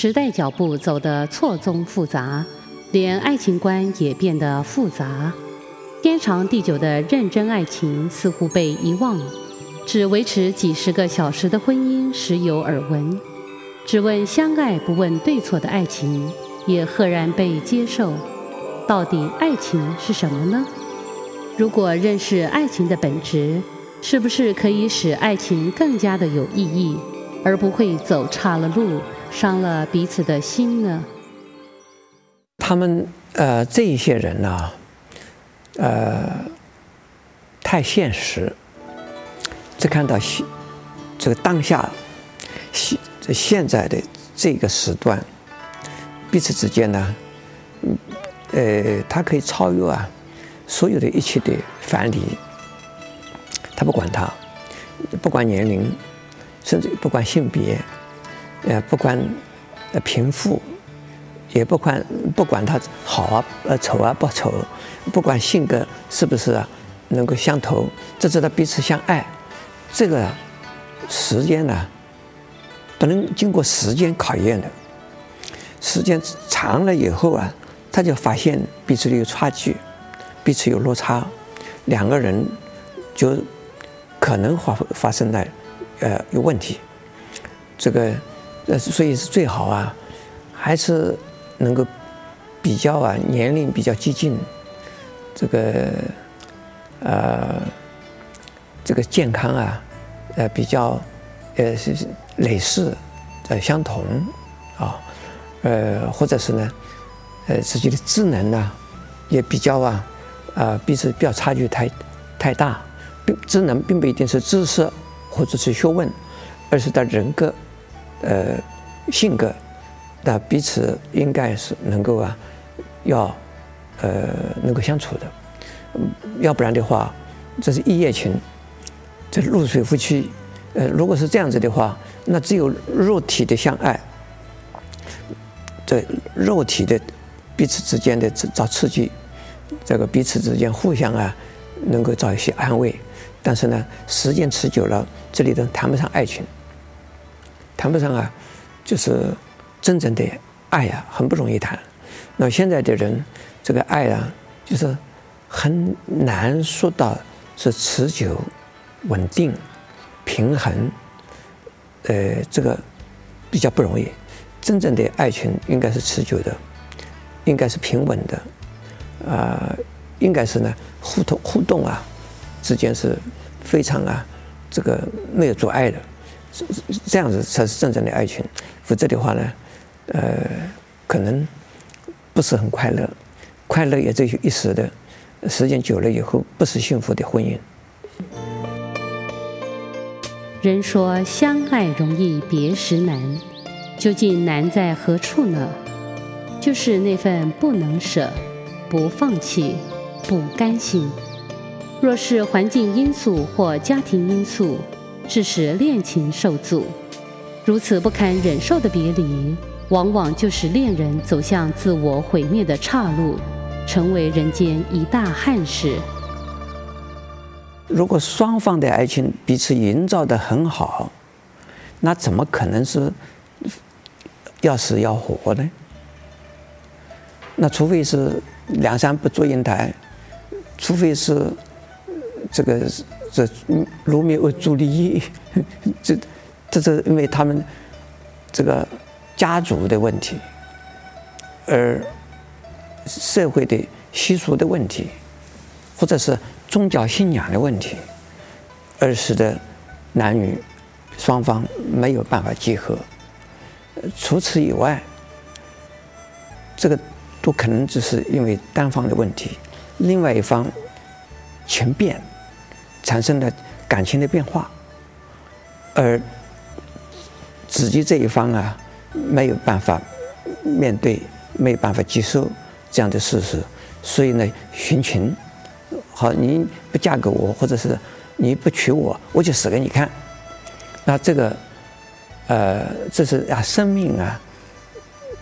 时代脚步走得错综复杂，连爱情观也变得复杂。天长地久的认真爱情似乎被遗忘，只维持几十个小时的婚姻时有耳闻，只问相爱不问对错的爱情也赫然被接受。到底爱情是什么呢？如果认识爱情的本质，是不是可以使爱情更加的有意义，而不会走岔了路，伤了彼此的心呢？他们呃，这一些人呢、呃，太现实，只看到现这个当下现现在的这个时段，彼此之间呢，呃，他可以超越啊。所有的一切的藩篱，他不管他，不管年龄，甚至不管性别，呃，不管呃贫富，也不管不管他好啊呃丑啊不丑，不管性格是不是啊能够相投，只知道彼此相爱，这个时间呢，不能经过时间考验的，时间长了以后啊，他就发现彼此的有差距。彼此有落差，两个人就可能发发生了呃有问题。这个呃所以是最好啊，还是能够比较啊年龄比较接近，这个呃这个健康啊呃比较呃是类似呃相同啊呃或者是呢呃自己的智能呢也比较啊。啊，彼此不要差距太太大，并智能并不一定是知识或者是学问，而是在人格、呃性格，那彼此应该是能够啊，要呃能够相处的，要不然的话，这是一夜情，这露水夫妻，呃，如果是这样子的话，那只有肉体的相爱，这肉体的彼此之间的找刺激。这个彼此之间互相啊，能够找一些安慰，但是呢，时间持久了，这里头谈不上爱情，谈不上啊，就是真正的爱啊，很不容易谈。那现在的人，这个爱啊，就是很难说到是持久、稳定、平衡，呃，这个比较不容易。真正的爱情应该是持久的，应该是平稳的。啊、呃，应该是呢，互动互动啊，之间是非常啊，这个没有阻碍的，这样子才是真正的爱情。否则的话呢，呃，可能不是很快乐，快乐也只有一时的，时间久了以后，不是幸福的婚姻。人说相爱容易别时难，究竟难在何处呢？就是那份不能舍。不放弃，不甘心。若是环境因素或家庭因素，致使恋情受阻，如此不堪忍受的别离，往往就是恋人走向自我毁灭的岔路，成为人间一大憾事。如果双方的爱情彼此营造得很好，那怎么可能是要死要活呢？那除非是。梁山不祝英台，除非是这个这罗密欧朱丽叶，这这是因为他们这个家族的问题，而社会的习俗的问题，或者是宗教信仰的问题，而使得男女双方没有办法结合。除此以外，这个。都可能只是因为单方的问题，另外一方情变产生了感情的变化，而自己这一方啊没有办法面对，没有办法接受这样的事实，所以呢寻情，好，你不嫁给我，或者是你不娶我，我就死给你看。那这个呃，这是啊生命啊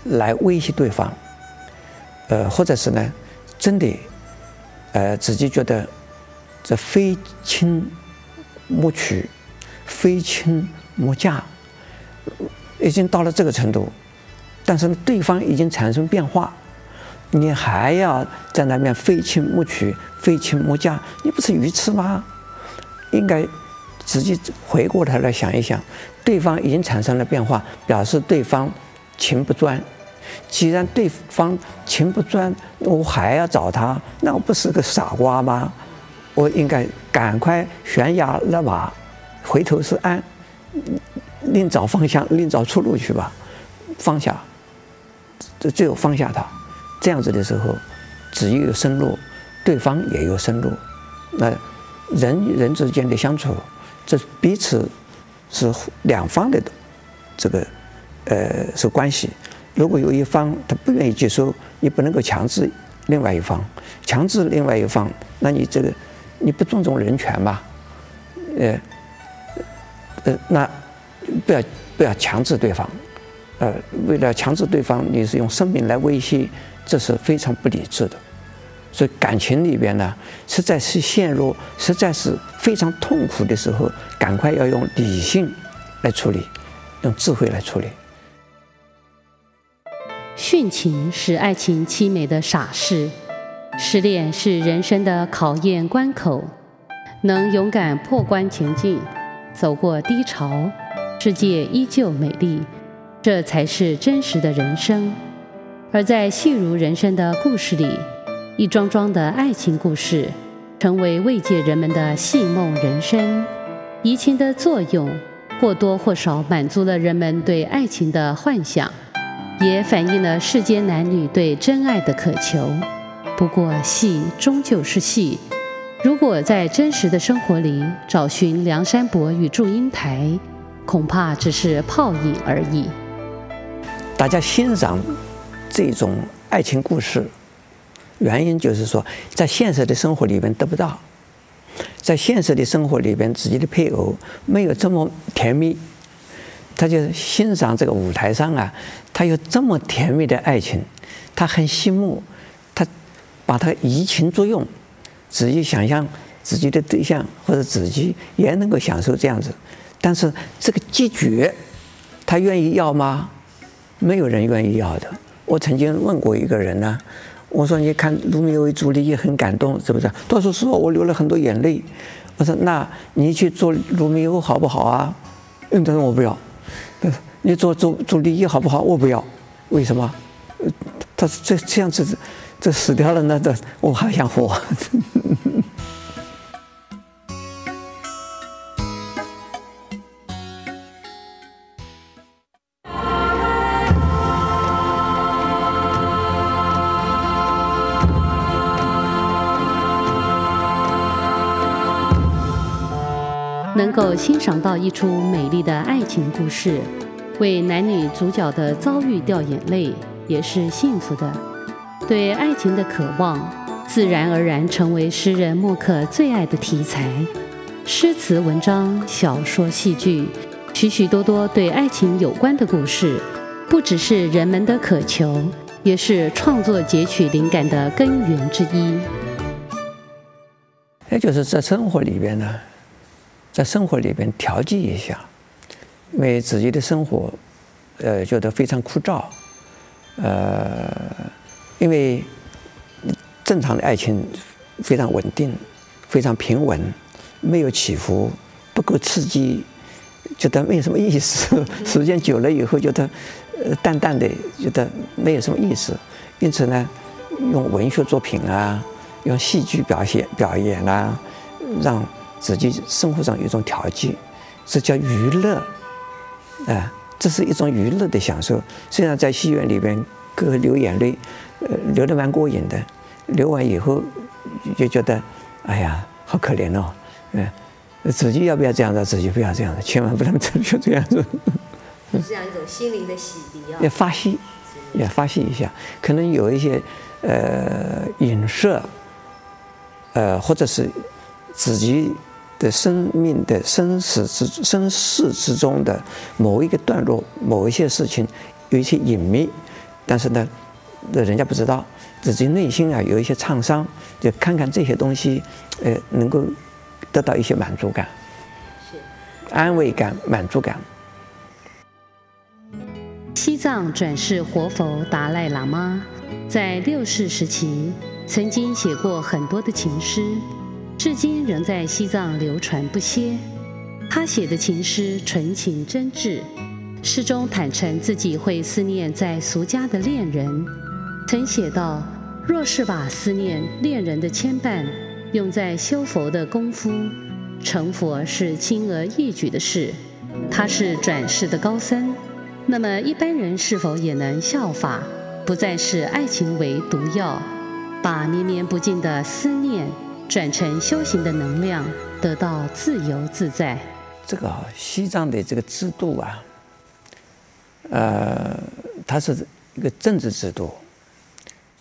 来威胁对方。呃，或者是呢，真的，呃，自己觉得这非亲莫娶，非亲莫嫁，已经到了这个程度，但是对方已经产生变化，你还要在那边非亲莫娶、非亲莫嫁，你不是愚痴吗？应该直接回过头来想一想，对方已经产生了变化，表示对方情不专。既然对方情不专，我还要找他，那我不是个傻瓜吗？我应该赶快悬崖勒马，回头是岸，另找方向，另找出路去吧。放下，这只有放下他，这样子的时候，自己有生路，对方也有生路。那人与人之间的相处，这彼此是两方的这个呃是关系。如果有一方他不愿意接受，你不能够强制另外一方，强制另外一方，那你这个你不尊重人权吧？呃，呃，那不要不要强制对方，呃，为了强制对方，你是用生命来威胁，这是非常不理智的。所以感情里边呢，实在是陷入实在是非常痛苦的时候，赶快要用理性来处理，用智慧来处理。殉情是爱情凄美的傻事，失恋是人生的考验关口，能勇敢破关前进，走过低潮，世界依旧美丽，这才是真实的人生。而在戏如人生的故事里，一桩桩的爱情故事，成为慰藉人们的戏梦人生。移情的作用，或多或少满足了人们对爱情的幻想。也反映了世间男女对真爱的渴求。不过，戏终究是戏。如果在真实的生活里找寻梁山伯与祝英台，恐怕只是泡影而已。大家欣赏这种爱情故事，原因就是说，在现实的生活里边得不到，在现实的生活里边，自己的配偶没有这么甜蜜。他就欣赏这个舞台上啊，他有这么甜蜜的爱情，他很羡慕，把他移情作用，自己想象自己的对象或者自己也能够享受这样子，但是这个结局，他愿意要吗？没有人愿意要的。我曾经问过一个人呢，我说你看《罗密欧与朱丽叶》很感动，是不是？他说是，我流了很多眼泪。我说那你去做罗密欧好不好啊？嗯，他说我不要。你做做做利益好不好？我不要，为什么？他这这样子，这死掉了，那这我还想活。能够欣赏到一出美丽的爱情故事。为男女主角的遭遇掉眼泪，也是幸福的。对爱情的渴望，自然而然成为诗人墨客最爱的题材。诗词、文章、小说、戏剧，许许多多对爱情有关的故事，不只是人们的渴求，也是创作截取灵感的根源之一。也就是在生活里边呢，在生活里边调剂一下。因为自己的生活，呃，觉得非常枯燥，呃，因为正常的爱情非常稳定，非常平稳，没有起伏，不够刺激，觉得没有什么意思。时间久了以后，觉得呃淡淡的，觉得没有什么意思。因此呢，用文学作品啊，用戏剧表现表演啊，让自己生活上有一种调剂，这叫娱乐。啊，这是一种娱乐的享受。虽然在戏院里边，各流眼泪，呃，流得蛮过瘾的。流完以后，就觉得，哎呀，好可怜哦。嗯，自己要不要这样子？自己不要这样子，千万不能就这样子。是这样一种心灵的洗涤啊。要发泄，要发泄一下。可能有一些呃影射，呃，或者是自己。的生命的生死之生死之中的某一个段落，某一些事情有一些隐秘，但是呢，人家不知道自己内心啊有一些创伤，就看看这些东西，呃，能够得到一些满足感，是安慰感、满足感。西藏转世活佛达赖喇嘛在六世时期曾经写过很多的情诗，至今仍在西藏流传不歇。他写的情诗纯情真挚，诗中坦诚自己会思念在俗家的恋人，曾写道：“若是把思念恋人的牵绊用在修佛的功夫，成佛是轻而易举的事。他是转世的高僧，那么一般人是否也能效法，不再视爱情为毒药，把绵绵不尽的思念转成修行的能量，得到自由自在？”这个西藏的这个制度啊，呃，它是一个政治制度。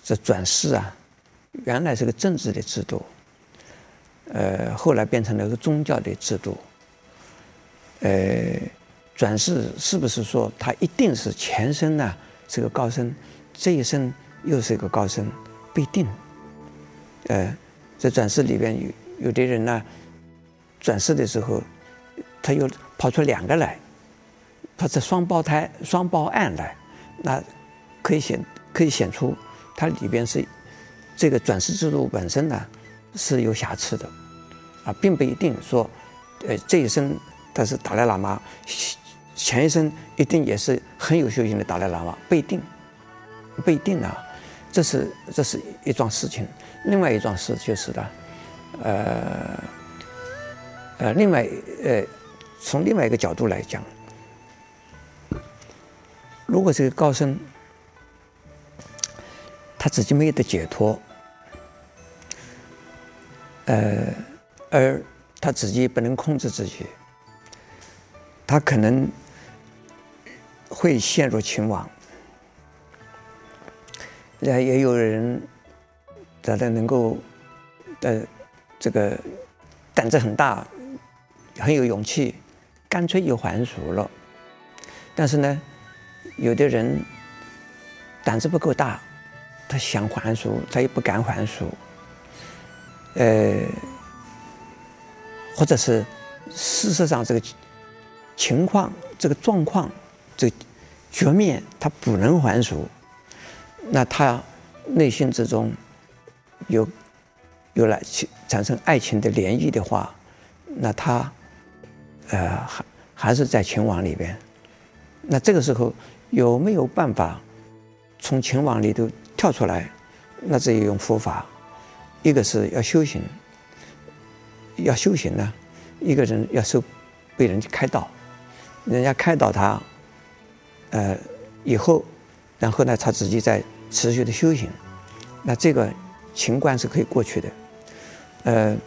这转世啊，原来是个政治的制度，呃，后来变成了一个宗教的制度。呃，转世是不是说他一定是前生呢是个高僧，这一生又是一个高僧？不一定。呃，在转世里边有有的人呢，转世的时候。他又跑出两个来，他是双胞胎、双胞案来，那可以显可以显出它里边是这个转世制度本身呢是有瑕疵的，啊，并不一定说，呃，这一生他是达赖喇嘛，前一生一定也是很有修行的达赖喇嘛，不一定，不一定啊，这是这是一桩事情。另外一桩事就是的，呃，呃，另外呃。从另外一个角度来讲，如果这个高僧他自己没有得解脱，呃，而他自己不能控制自己，他可能会陷入情网。呃，也有人他的能够呃这个胆子很大，很有勇气。干脆就还俗了，但是呢，有的人胆子不够大，他想还俗，他也不敢还俗，呃，或者是事实上这个情况、这个状况、这个局面他不能还俗，那他内心之中有有了产生爱情的涟漪的话，那他。呃，还还是在情网里边，那这个时候有没有办法从情网里头跳出来？那这一用佛法，一个是要修行，要修行呢，一个人要受被人家开导，人家开导他，呃，以后，然后呢，他自己在持续的修行，那这个情关是可以过去的，呃。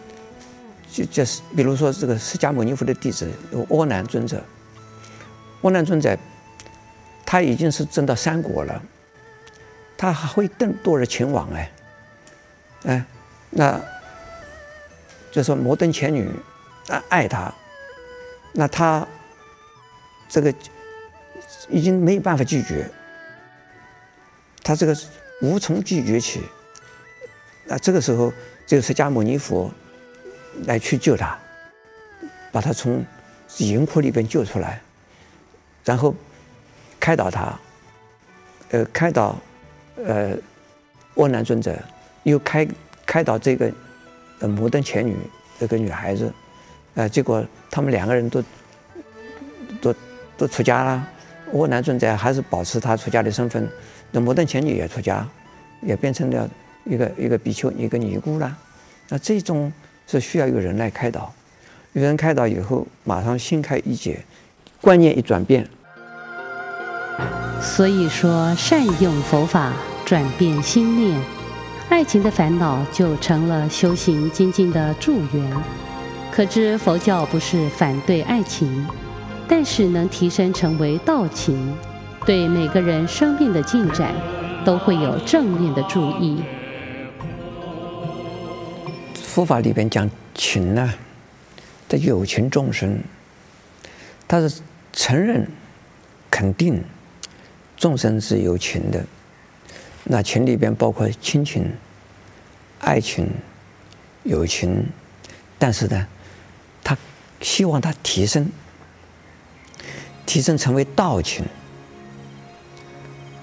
就就是，比如说这个释迦牟尼佛的弟子有阿难尊者，阿难尊者他已经是证到三果了，他还会更多的情网哎，哎，那就说摩登伽女啊爱他，那他这个已经没有办法拒绝，他这个无从拒绝起，那这个时候这个释迦牟尼佛。来去救他，把他从淫窟里边救出来，然后开导他，呃，开导呃阿难尊者，又开开导这个呃摩登前女这个女孩子，呃，结果他们两个人都都都出家了，阿难尊者还是保持他出家的身份，那摩登前女也出家，也变成了一个一个比丘一个尼姑了，那这种。是需要有人来开导，有人开导以后，马上心开意解，观念一转变。所以说，善用佛法转变心念，爱情的烦恼就成了修行精进的助缘。可知佛教不是反对爱情，但是能提升成为道情，对每个人生命的进展都会有正面的助益。佛法里边讲情呢，的有情众生，他是承认、肯定众生是有情的。那情里边包括亲情、爱情、友情，但是呢，他希望他提升，提升成为道情。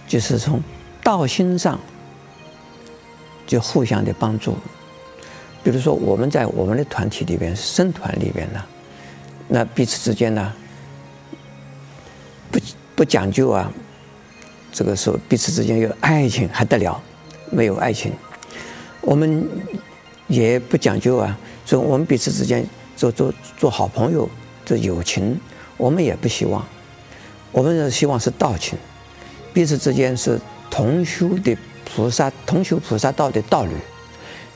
就是从道心上就互相的帮助。比如说，我们在我们的团体里边，僧团里边呢，那彼此之间呢，不不讲究啊，这个时候彼此之间有爱情还得了？没有爱情，我们也不讲究啊，说我们彼此之间做做做好朋友，这友情，我们也不希望，我们希望是道情，彼此之间是同修的菩萨，同修菩萨道的道侣。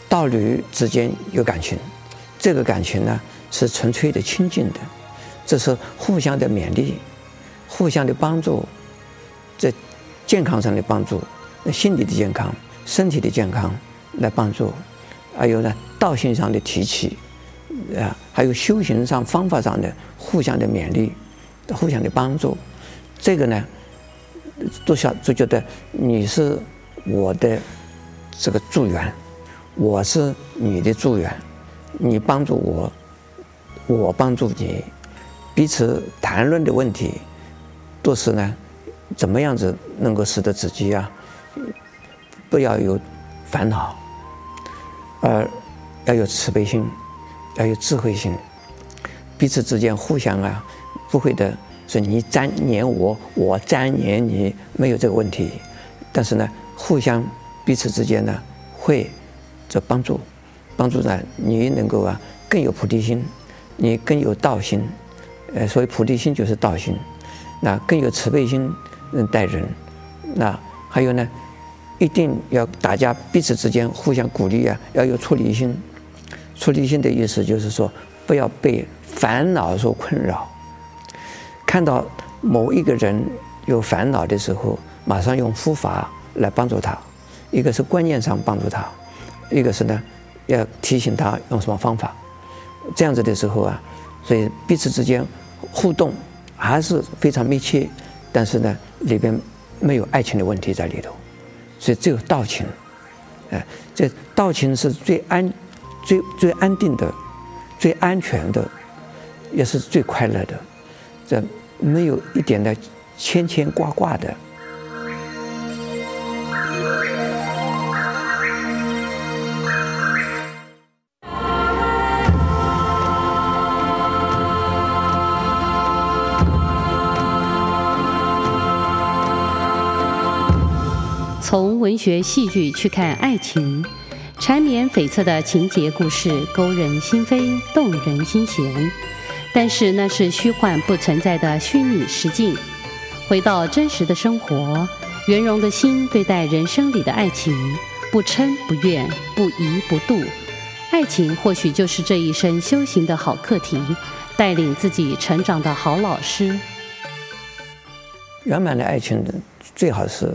道侣之间有感情，这个感情呢是纯粹的亲近的，这是互相的勉励，互相的帮助，这健康上的帮助，心理的健康、身体的健康来帮助，还有呢道心上的提起，啊，还有修行上方法上的互相的勉励，互相的帮助，这个呢都想就觉得你是我的这个助缘。我是你的助缘，你帮助我，我帮助你，彼此谈论的问题都是呢，怎么样子能够使得自己啊，不要有烦恼，而要有慈悲心，要有智慧心，彼此之间互相啊，不会的说你沾黏我，我沾黏你，没有这个问题，但是呢，互相彼此之间呢会。这帮助，帮助呢，你能够啊更有菩提心，你更有道心，呃，所以菩提心就是道心，那更有慈悲心，能待人，那还有呢，一定要大家彼此之间互相鼓励啊，要有出离心，出离心的意思就是说，不要被烦恼所困扰，看到某一个人有烦恼的时候，马上用佛法来帮助他，一个是观念上帮助他。一个是呢，要提醒他用什么方法，这样子的时候啊，所以彼此之间互动还是非常密切，但是呢，里边没有爱情的问题在里头，所以只有道情，哎，这道情是最安、最最安定的、最安全的，也是最快乐的，这没有一点的牵牵挂挂的。从文学戏剧去看爱情，缠绵悱恻的情节故事勾人心扉，动人心弦。但是那是虚幻不存在的虚拟实境。回到真实的生活，圆融的心对待人生里的爱情，不嗔不怨，不疑不妒。爱情或许就是这一生修行的好课题，带领自己成长的好老师。圆满的爱情最好是。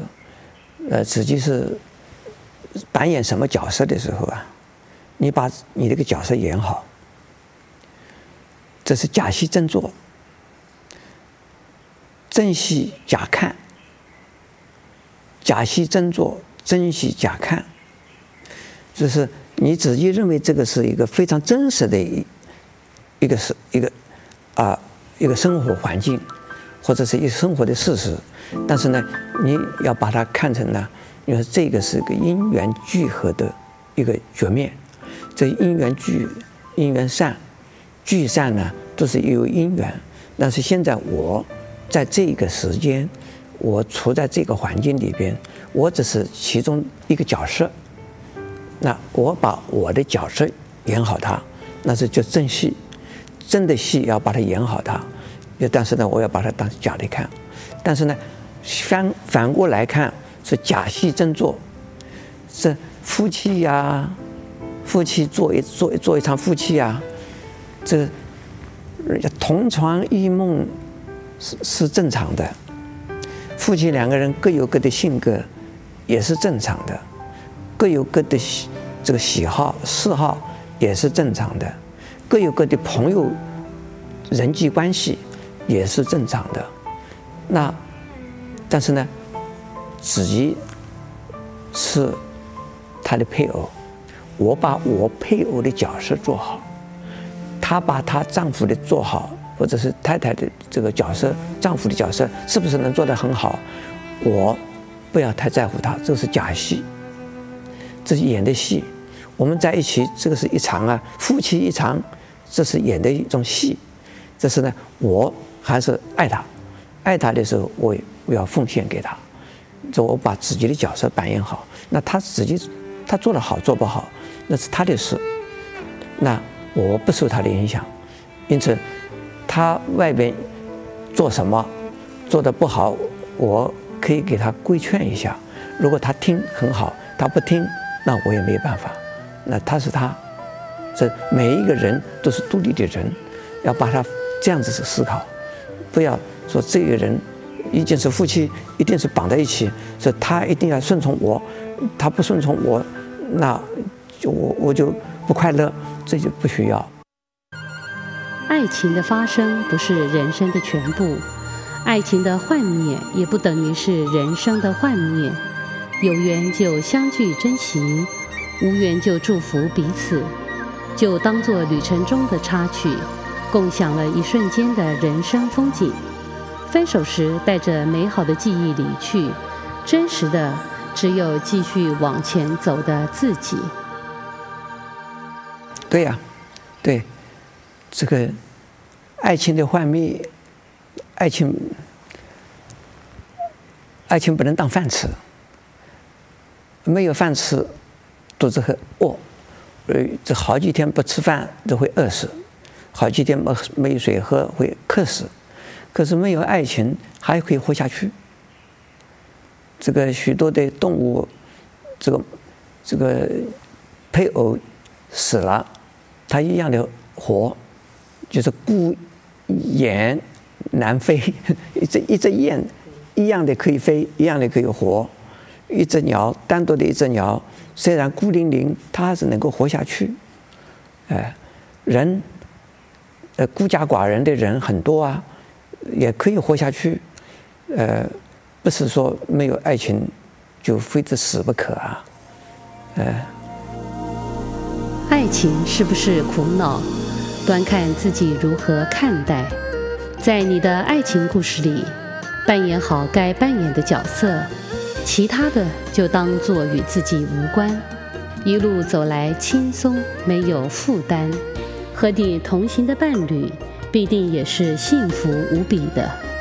呃，自己是扮演什么角色的时候啊，你把你这个角色演好，这是假戏真做，真戏假看，假戏真做，真戏假看，就是你自己认为这个是一个非常真实的一一个是一个啊一个生活环境，或者是一生活的事实。但是呢，你要把它看成呢，因为这个是个因缘聚合的一个局面，这因缘聚，因缘散，聚散呢都是有因缘。但是现在我在这个时间，我处在这个环境里边，我只是其中一个角色。那我把我的角色演好它，那是叫正戏，真的戏要把它演好它。但是呢，我要把它当假的看。但是呢。反反过来看，是假戏真做，是夫妻呀、夫妻做一做做一场夫妻呀、这同床异梦是是正常的。夫妻两个人各有各的性格，也是正常的，各有各的喜这个喜好嗜好也是正常的，各有各的朋友人际关系也是正常的。那。但是呢，自己是他的配偶，我把我配偶的角色做好，她把她丈夫的做好，或者是太太的这个角色，丈夫的角色是不是能做得很好？我不要太在乎他，这是假戏，这是演的戏。我们在一起，这个是一场啊，夫妻一场，这是演的一种戏。这是呢，我还是爱他，爱他的时候，我我要奉献给他，这我把自己的角色扮演好。那他自己他做的好做不好，那是他的事。那我不受他的影响，因此他外边做什么做的不好，我可以给他规劝一下。如果他听很好，他不听，那我也没办法。那他是他，这每一个人都是独立的人，要把他这样子去思考，不要说这个人一定是夫妻，一定是绑在一起，说他一定要顺从我，他不顺从我，那就我我就不快乐，这就不需要。爱情的发生不是人生的全部，爱情的幻灭也不等于是人生的幻灭。有缘就相聚珍惜。无缘就祝福彼此，就当做旅程中的插曲，共享了一瞬间的人生风景。分手时带着美好的记忆离去，真实的只有继续往前走的自己。对呀，对，这个爱情的幻灭，爱情，爱情不能当饭吃，没有饭吃。肚子很饿，呃，这好几天不吃饭都会饿死，好几天没没水喝会渴死，可是没有爱情还可以活下去。这个许多的动物，这个这个配偶死了，它一样的活，就是孤雁难飞，一只一只雁一样的可以飞，一样的可以活，一只鸟单独的一只鸟。虽然孤零零，它还是能够活下去。哎，人，呃，孤家寡人的人很多啊，也可以活下去。呃，不是说没有爱情就非得死不可啊。哎，爱情是不是苦恼，端看自己如何看待。在你的爱情故事里，扮演好该扮演的角色。其他的就当做与自己无关，一路走来轻松，没有负担。和你同行的伴侣，必定也是幸福无比的。